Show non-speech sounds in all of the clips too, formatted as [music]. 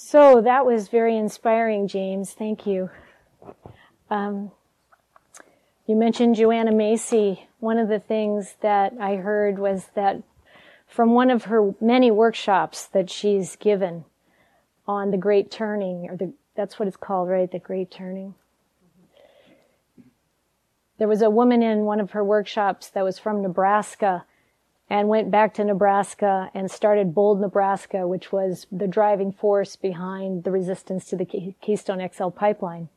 So that was very inspiring, James. Thank you. Um, you mentioned Joanna Macy. One of the things that I heard was that from one of her many workshops that she's given on the Great Turning, or the, that's what it's called, right? The Great Turning. There was a woman in one of her workshops that was from Nebraska and went back to Nebraska and started Bold Nebraska, which was the driving force behind the resistance to the Keystone XL pipeline.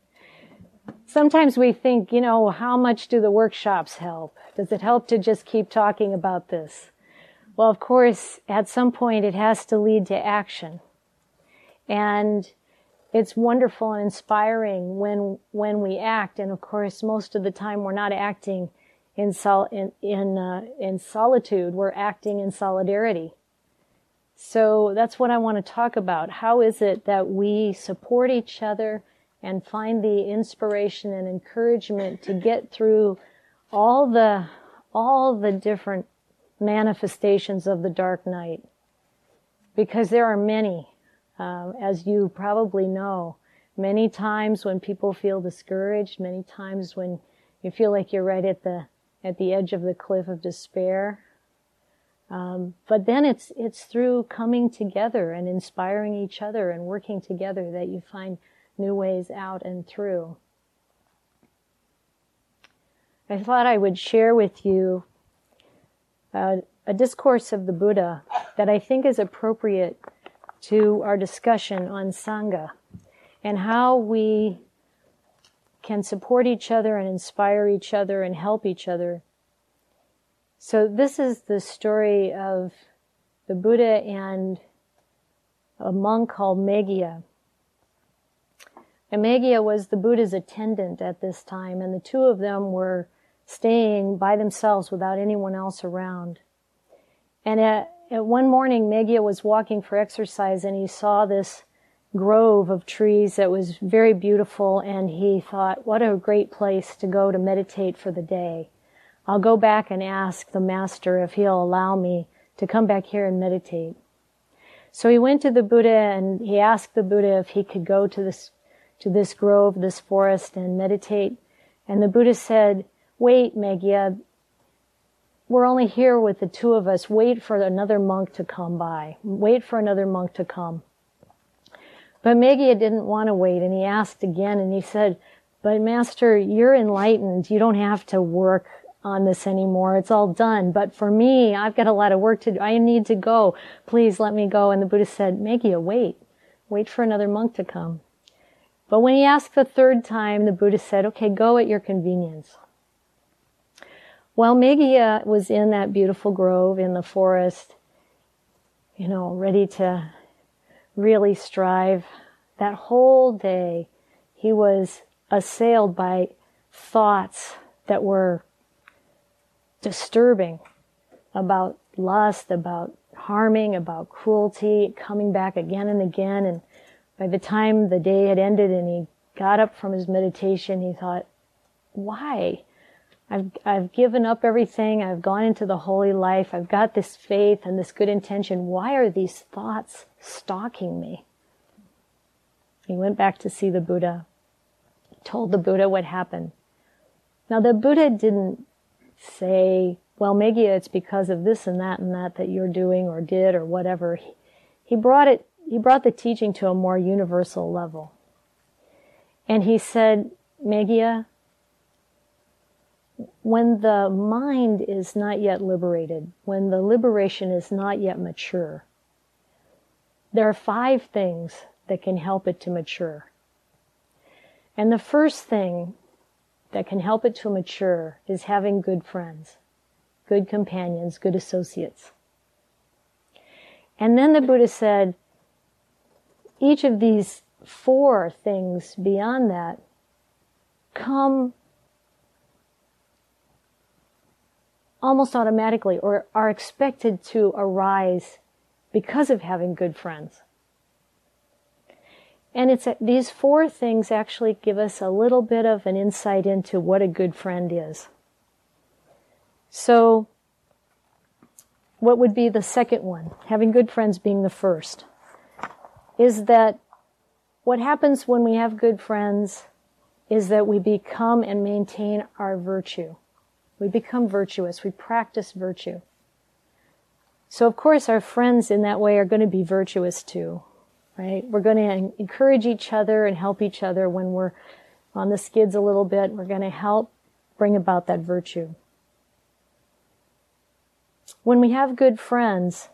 Sometimes we think, you know, how much do the workshops help? Does it help to just keep talking about this? Well, of course, at some point it has to lead to action. And it's wonderful and inspiring when, when we act. And of course, most of the time we're not acting in sol- in in, uh, in solitude. We're acting in solidarity. So that's what I want to talk about. How is it that we support each other and find the inspiration and encouragement to get through all the all the different manifestations of the dark night? Because there are many, um, as you probably know. Many times when people feel discouraged, many times when you feel like you're right at the at the edge of the cliff of despair. Um, but then it's it's through coming together and inspiring each other and working together that you find new ways out and through. I thought I would share with you uh, a discourse of the Buddha that I think is appropriate to our discussion on Sangha and how we can support each other and inspire each other and help each other. So this is the story of the Buddha and a monk called Meghiya. And Meghiya was the Buddha's attendant at this time, and the two of them were staying by themselves without anyone else around. And at, at one morning, Meghiya was walking for exercise and he saw this grove of trees that was very beautiful and he thought, what a great place to go to meditate for the day. I'll go back and ask the master if he'll allow me to come back here and meditate. So he went to the Buddha and he asked the Buddha if he could go to this, to this grove, this forest and meditate. And the Buddha said, wait, Meghiya, we're only here with the two of us. Wait for another monk to come by. Wait for another monk to come. But Meghiya didn't want to wait and he asked again and he said, but master, you're enlightened. You don't have to work on this anymore. It's all done. But for me, I've got a lot of work to do. I need to go. Please let me go. And the Buddha said, Meghiya, wait. Wait for another monk to come. But when he asked the third time, the Buddha said, okay, go at your convenience. While Meghiya uh, was in that beautiful grove in the forest, you know, ready to really strive. That whole day, he was assailed by thoughts that were disturbing about lust, about harming, about cruelty, coming back again and again. And by the time the day had ended and he got up from his meditation, he thought, why? I've, I've given up everything. I've gone into the holy life. I've got this faith and this good intention. Why are these thoughts stalking me? He went back to see the Buddha, told the Buddha what happened. Now the Buddha didn't say, well, Meghiya, it's because of this and that and that that you're doing or did or whatever. He, he brought it, he brought the teaching to a more universal level. And he said, Meghiya, when the mind is not yet liberated, when the liberation is not yet mature, there are five things that can help it to mature. And the first thing that can help it to mature is having good friends, good companions, good associates. And then the Buddha said, each of these four things beyond that come almost automatically or are expected to arise because of having good friends. And it's these four things actually give us a little bit of an insight into what a good friend is. So, what would be the second one? Having good friends being the first. Is that what happens when we have good friends is that we become and maintain our virtue. We become virtuous. We practice virtue. So of course our friends in that way are going to be virtuous too, right? We're going to encourage each other and help each other when we're on the skids a little bit. We're going to help bring about that virtue. When we have good friends,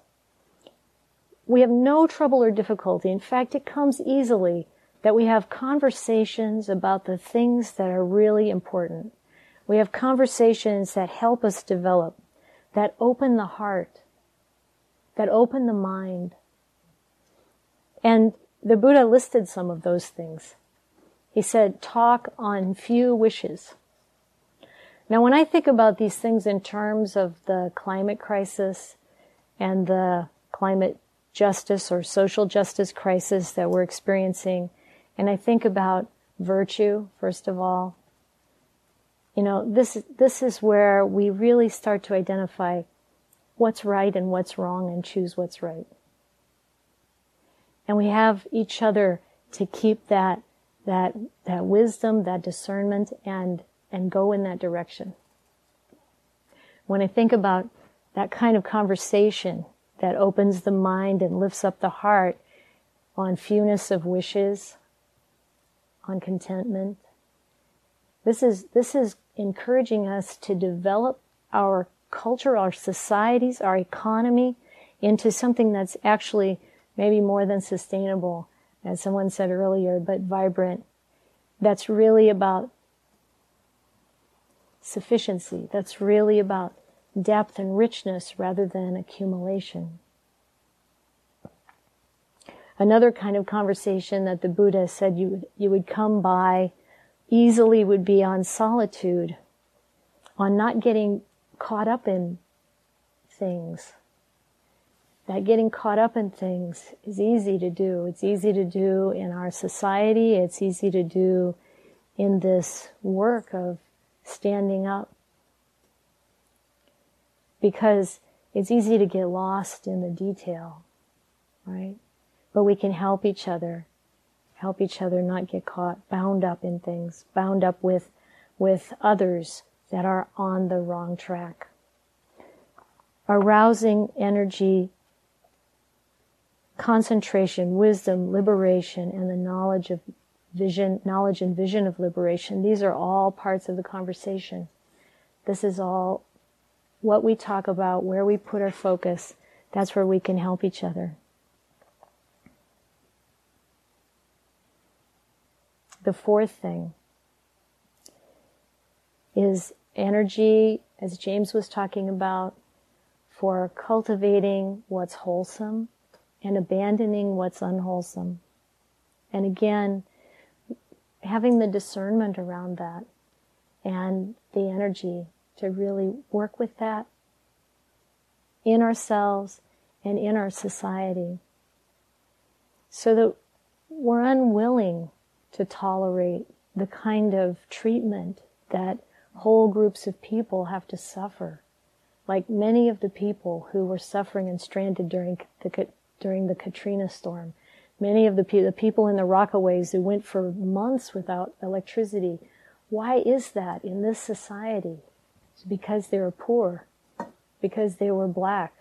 we have no trouble or difficulty. In fact, it comes easily that we have conversations about the things that are really important. We have conversations that help us develop, that open the heart, that open the mind. And the Buddha listed some of those things. He said, talk on few wishes. Now, when I think about these things in terms of the climate crisis and the climate justice or social justice crisis that we're experiencing. And I think about virtue, first of all. You know, this, this is where we really start to identify what's right and what's wrong and choose what's right. And we have each other to keep that, that, that wisdom, that discernment and, and go in that direction. When I think about that kind of conversation that opens the mind and lifts up the heart on fewness of wishes, on contentment. This is, this is encouraging us to develop our culture, our societies, our economy into something that's actually maybe more than sustainable, as someone said earlier, but vibrant. That's really about sufficiency. That's really about depth and richness rather than accumulation. Another kind of conversation that the Buddha said you would, you would come by easily would be on solitude, on not getting caught up in things. That getting caught up in things is easy to do. It's easy to do in our society. It's easy to do in this work of standing up because it's easy to get lost in the detail, right? But we can help each other, help each other not get caught, bound up in things, bound up with, with others that are on the wrong track. Arousing energy, concentration, wisdom, liberation, and the knowledge of vision, knowledge and vision of liberation. These are all parts of the conversation. This is all what we talk about, where we put our focus, that's where we can help each other. The fourth thing is energy, as James was talking about, for cultivating what's wholesome and abandoning what's unwholesome. And again, having the discernment around that and the energy to really work with that in ourselves and in our society so that we're unwilling to tolerate the kind of treatment that whole groups of people have to suffer. Like many of the people who were suffering and stranded during the, during the Katrina storm. Many of the, the people in the Rockaways who went for months without electricity. Why is that in this society? It's because they were poor, because they were black.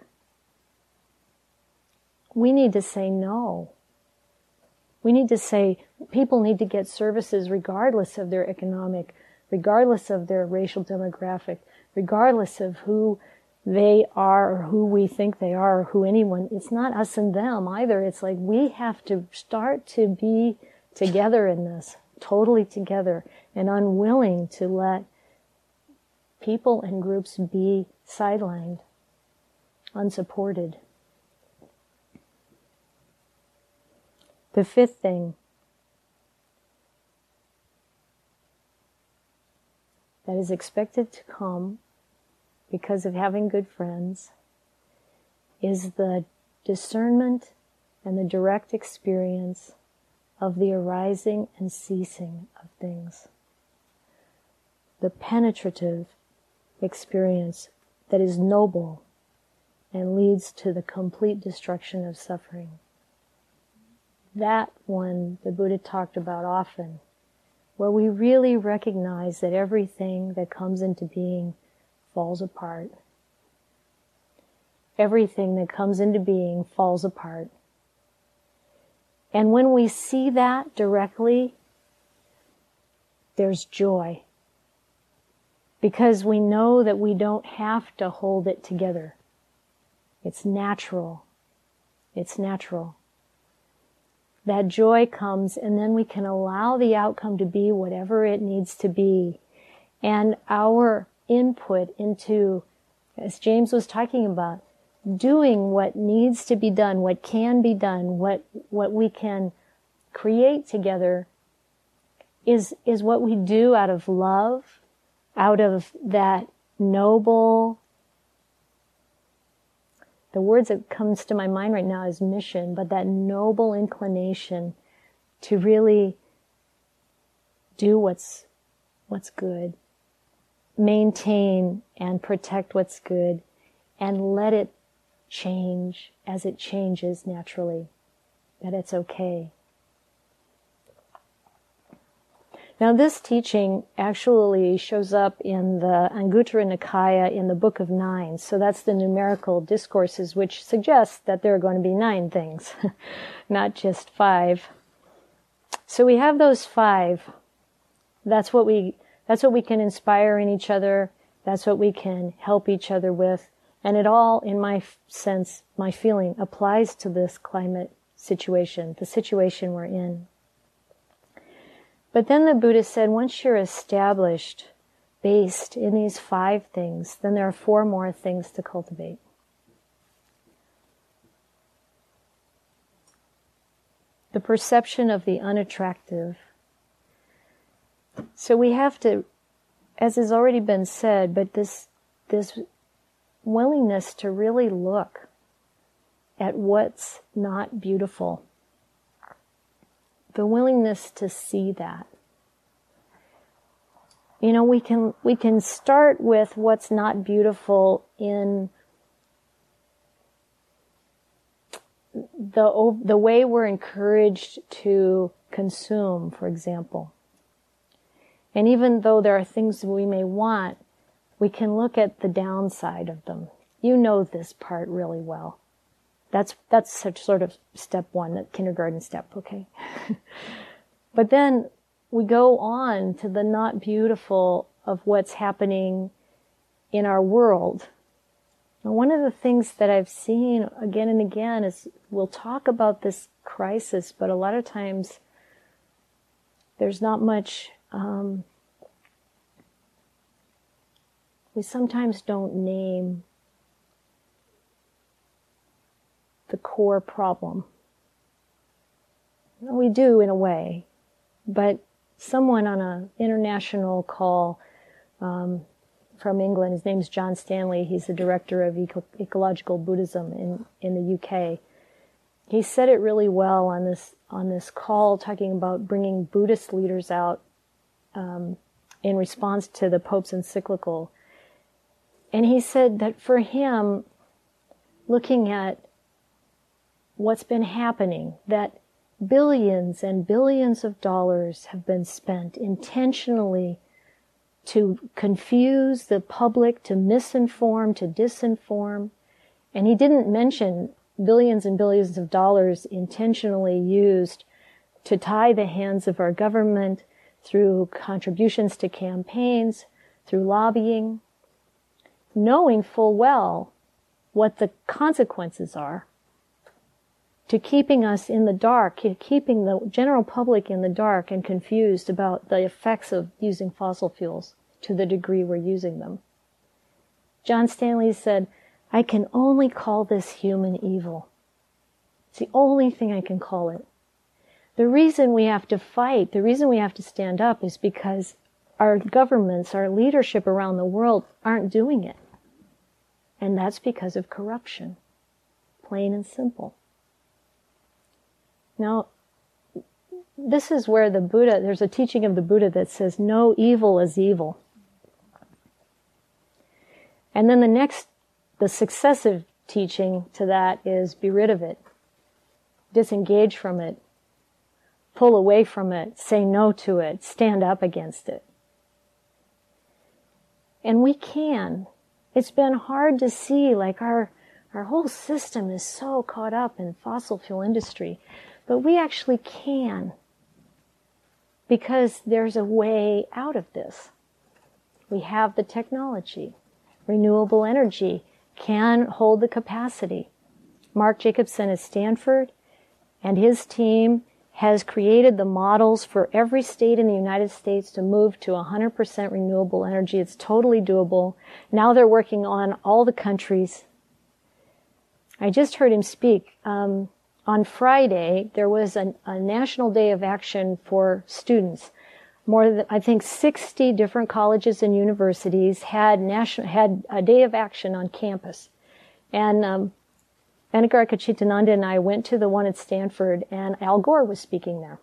We need to say no. We need to say people need to get services regardless of their economic, regardless of their racial demographic, regardless of who they are or who we think they are or who anyone. It's not us and them either. It's like we have to start to be together in this, totally together and unwilling to let people and groups be sidelined, unsupported. The fifth thing that is expected to come because of having good friends is the discernment and the direct experience of the arising and ceasing of things. The penetrative experience that is noble and leads to the complete destruction of suffering. that one the Buddha talked about often, where we really recognize that everything that comes into being falls apart. Everything that comes into being falls apart. And when we see that directly, there's joy. Because we know that we don't have to hold it together. It's natural. It's natural. That joy comes and then we can allow the outcome to be whatever it needs to be. And our input into, as James was talking about, doing what needs to be done, what can be done, what, what we can create together is, is what we do out of love, out of that noble, the words that comes to my mind right now is mission, but that noble inclination to really do what's, what's good, maintain and protect what's good, and let it change as it changes naturally, that it's okay. Now, this teaching actually shows up in the Anguttara Nikaya in the Book of Nine. So that's the numerical discourses, which suggests that there are going to be nine things, [laughs] not just five. So we have those five. That's what we, that's what we can inspire in each other. That's what we can help each other with. And it all, in my sense, my feeling, applies to this climate situation, the situation we're in. But then the Buddha said, once you're established, based in these five things, then there are four more things to cultivate. The perception of the unattractive. So we have to, as has already been said, but this, this willingness to really look at what's not beautiful the willingness to see that. You know, we can, we can start with what's not beautiful in the, the way we're encouraged to consume, for example. And even though there are things we may want, we can look at the downside of them. You know this part really well. That's, that's such sort of step one, that kindergarten step, okay? [laughs] but then we go on to the not beautiful of what's happening in our world. One of the things that I've seen again and again is we'll talk about this crisis, but a lot of times there's not much, um, we sometimes don't name the core problem. We do in a way, but someone on an international call um, from England, his name's John Stanley, he's the director of Eco- ecological Buddhism in, in the UK. He said it really well on this on this call, talking about bringing Buddhist leaders out um, in response to the Pope's encyclical. And he said that for him, looking at what's been happening, that billions and billions of dollars have been spent intentionally to confuse the public, to misinform, to disinform. And he didn't mention billions and billions of dollars intentionally used to tie the hands of our government through contributions to campaigns, through lobbying, knowing full well what the consequences are to keeping us in the dark, keeping the general public in the dark and confused about the effects of using fossil fuels to the degree we're using them. John Stanley said, I can only call this human evil. It's the only thing I can call it. The reason we have to fight, the reason we have to stand up is because our governments, our leadership around the world aren't doing it. And that's because of corruption. Plain and simple. Now, this is where the Buddha, there's a teaching of the Buddha that says, no evil is evil. And then the next, the successive teaching to that is be rid of it, disengage from it, pull away from it, say no to it, stand up against it. And we can. It's been hard to see, like our, our whole system is so caught up in fossil fuel industry, but we actually can because there's a way out of this. We have the technology. Renewable energy can hold the capacity. Mark Jacobson at Stanford and his team has created the models for every state in the United States to move to 100% renewable energy. It's totally doable. Now they're working on all the countries. I just heard him speak. Um, on Friday, there was a, a national day of action for students. More than, I think, 60 different colleges and universities had national, had a day of action on campus. And, um, Anagarika Chitananda and I went to the one at Stanford and Al Gore was speaking there.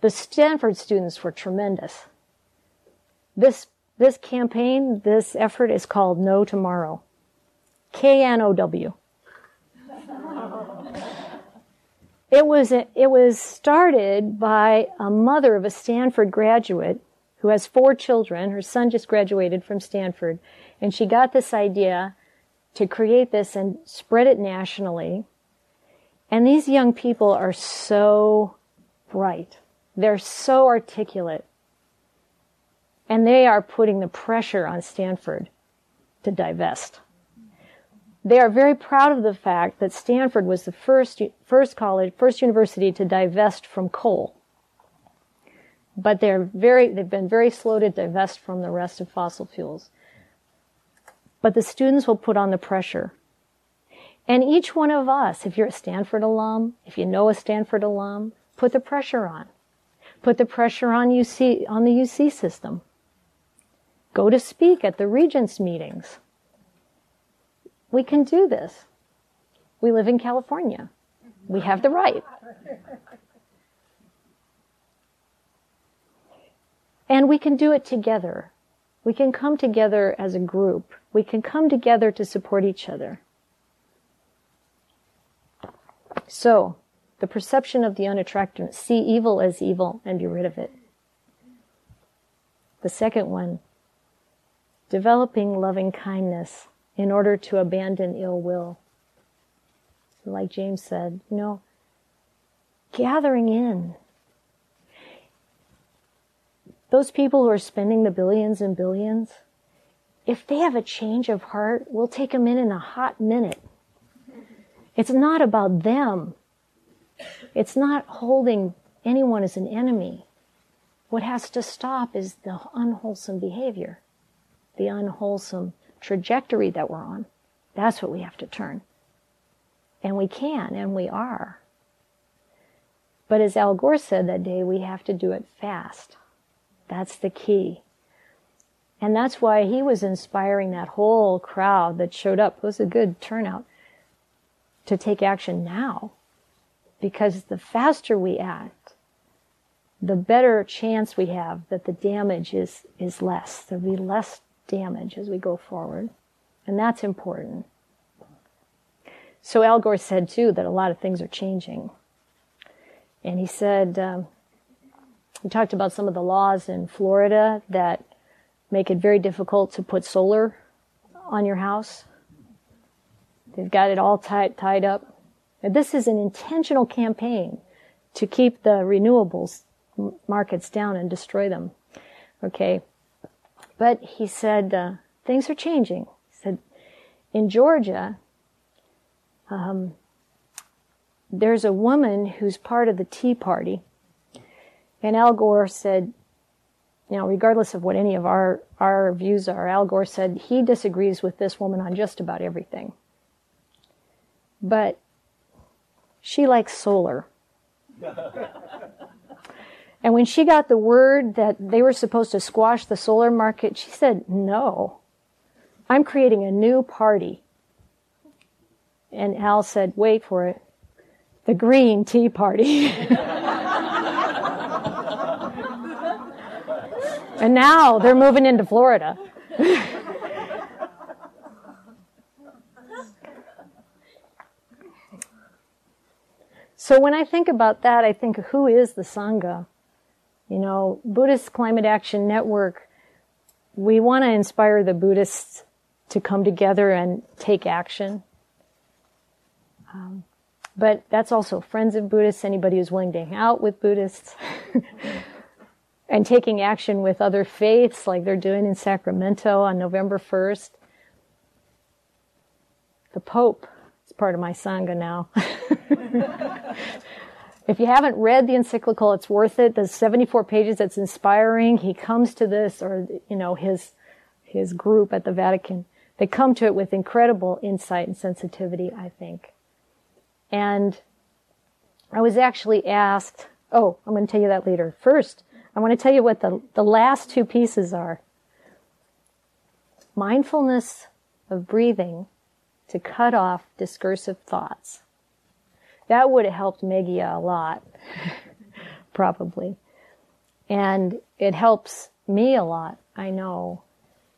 The Stanford students were tremendous. This, this campaign, this effort is called Know Tomorrow. K-N-O-W. It was, it was started by a mother of a Stanford graduate who has four children. Her son just graduated from Stanford. And she got this idea to create this and spread it nationally. And these young people are so bright. They're so articulate. And they are putting the pressure on Stanford to divest. They are very proud of the fact that Stanford was the first, first college, first university to divest from coal. But they're very, they've been very slow to divest from the rest of fossil fuels. But the students will put on the pressure. And each one of us, if you're a Stanford alum, if you know a Stanford alum, put the pressure on. Put the pressure on UC, on the UC system. Go to speak at the regents meetings. We can do this. We live in California. We have the right. And we can do it together. We can come together as a group. We can come together to support each other. So, the perception of the unattractive, see evil as evil and be rid of it. The second one, developing loving kindness in order to abandon ill will. Like James said, you know, gathering in. Those people who are spending the billions and billions, if they have a change of heart, we'll take them in in a hot minute. It's not about them. It's not holding anyone as an enemy. What has to stop is the unwholesome behavior, the unwholesome trajectory that we're on. That's what we have to turn. And we can, and we are. But as Al Gore said that day, we have to do it fast. That's the key. And that's why he was inspiring that whole crowd that showed up. It was a good turnout to take action now. Because the faster we act, the better chance we have that the damage is, is less. There'll be less damage as we go forward. And that's important. So Al Gore said too that a lot of things are changing. And he said, um, he talked about some of the laws in Florida that make it very difficult to put solar on your house. They've got it all tied, tied up. And this is an intentional campaign to keep the renewables markets down and destroy them. Okay. But he said, uh, things are changing. He said, in Georgia, um, there's a woman who's part of the Tea Party. And Al Gore said, you know, regardless of what any of our, our views are, Al Gore said he disagrees with this woman on just about everything. But she likes solar. [laughs] And when she got the word that they were supposed to squash the solar market, she said, no, I'm creating a new party. And Al said, wait for it, the Green Tea Party. [laughs] and now they're moving into Florida. [laughs] So when I think about that, I think who is the Sangha? You know, Buddhist Climate Action Network, we want to inspire the Buddhists to come together and take action. Um, but that's also friends of Buddhists, anybody who's willing to hang out with Buddhists, [laughs] and taking action with other faiths like they're doing in Sacramento on November 1st. The Pope is part of my Sangha now. [laughs] [laughs] if you haven't read the encyclical, it's worth it. There's 74 pages. It's inspiring. He comes to this, or, you know, his, his group at the Vatican. They come to it with incredible insight and sensitivity, I think. And I was actually asked, oh, I'm going to tell you that later. First, I want to tell you what the, the last two pieces are. Mindfulness of breathing to cut off discursive thoughts. That would have helped Meghiya a lot, [laughs] probably. And it helps me a lot, I know,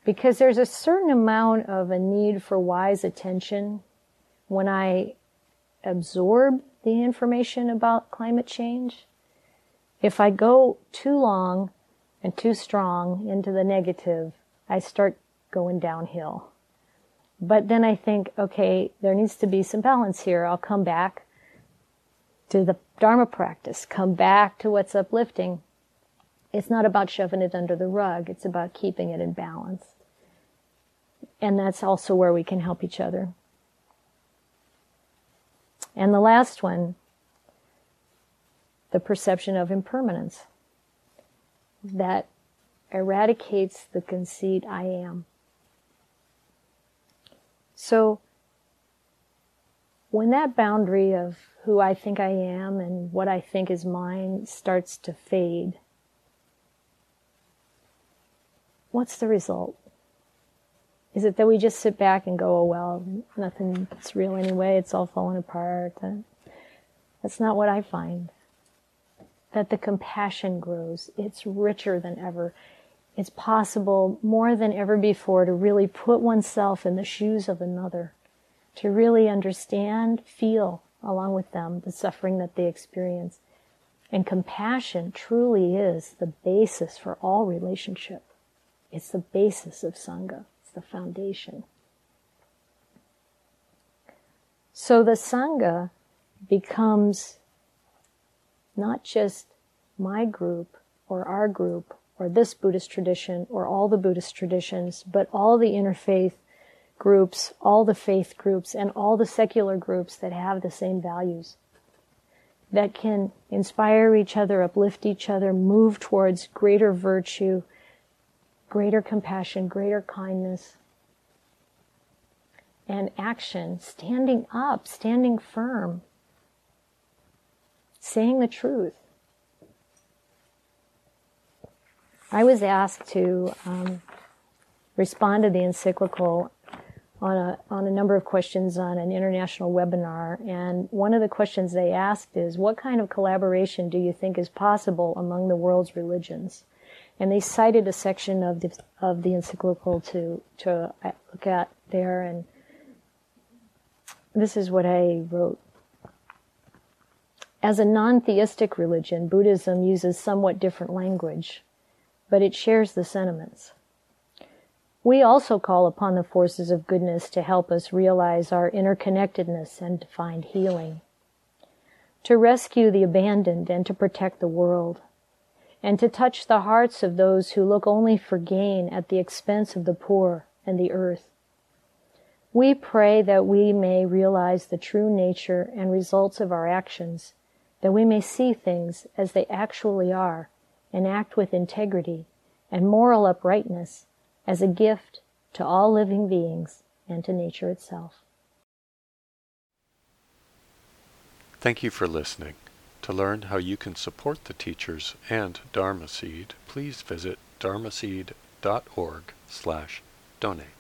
because there's a certain amount of a need for wise attention when I absorb the information about climate change. If I go too long and too strong into the negative, I start going downhill. But then I think, okay, there needs to be some balance here. I'll come back to the Dharma practice, come back to what's uplifting. It's not about shoving it under the rug. It's about keeping it in balance. And that's also where we can help each other. And the last one, the perception of impermanence that eradicates the conceit I am. So, when that boundary of who I think I am and what I think is mine starts to fade, what's the result? Is it that we just sit back and go, oh well, nothing's real anyway, it's all falling apart? That's not what I find. That the compassion grows. It's richer than ever. It's possible more than ever before to really put oneself in the shoes of another, to really understand, feel along with them the suffering that they experience. And compassion truly is the basis for all relationship. It's the basis of Sangha it's the foundation. So the Sangha becomes not just my group or our group or this Buddhist tradition or all the Buddhist traditions, but all the interfaith groups, all the faith groups, and all the secular groups that have the same values. That can inspire each other, uplift each other, move towards greater virtue, greater compassion, greater kindness, and action, standing up, standing firm, saying the truth. I was asked to um, respond to the encyclical on a, on a number of questions on an international webinar. And one of the questions they asked is, what kind of collaboration do you think is possible among the world's religions? And they cited a section of the, of the encyclical to, to uh, look at there. And this is what I wrote. As a non theistic religion, Buddhism uses somewhat different language, but it shares the sentiments. We also call upon the forces of goodness to help us realize our interconnectedness and to find healing, to rescue the abandoned and to protect the world, and to touch the hearts of those who look only for gain at the expense of the poor and the earth. We pray that we may realize the true nature and results of our actions, that we may see things as they actually are and act with integrity and moral uprightness as a gift to all living beings and to nature itself. Thank you for listening. To learn how you can support the teachers and Dharma Seed, please visit dharma dharmaseed.org slash donate.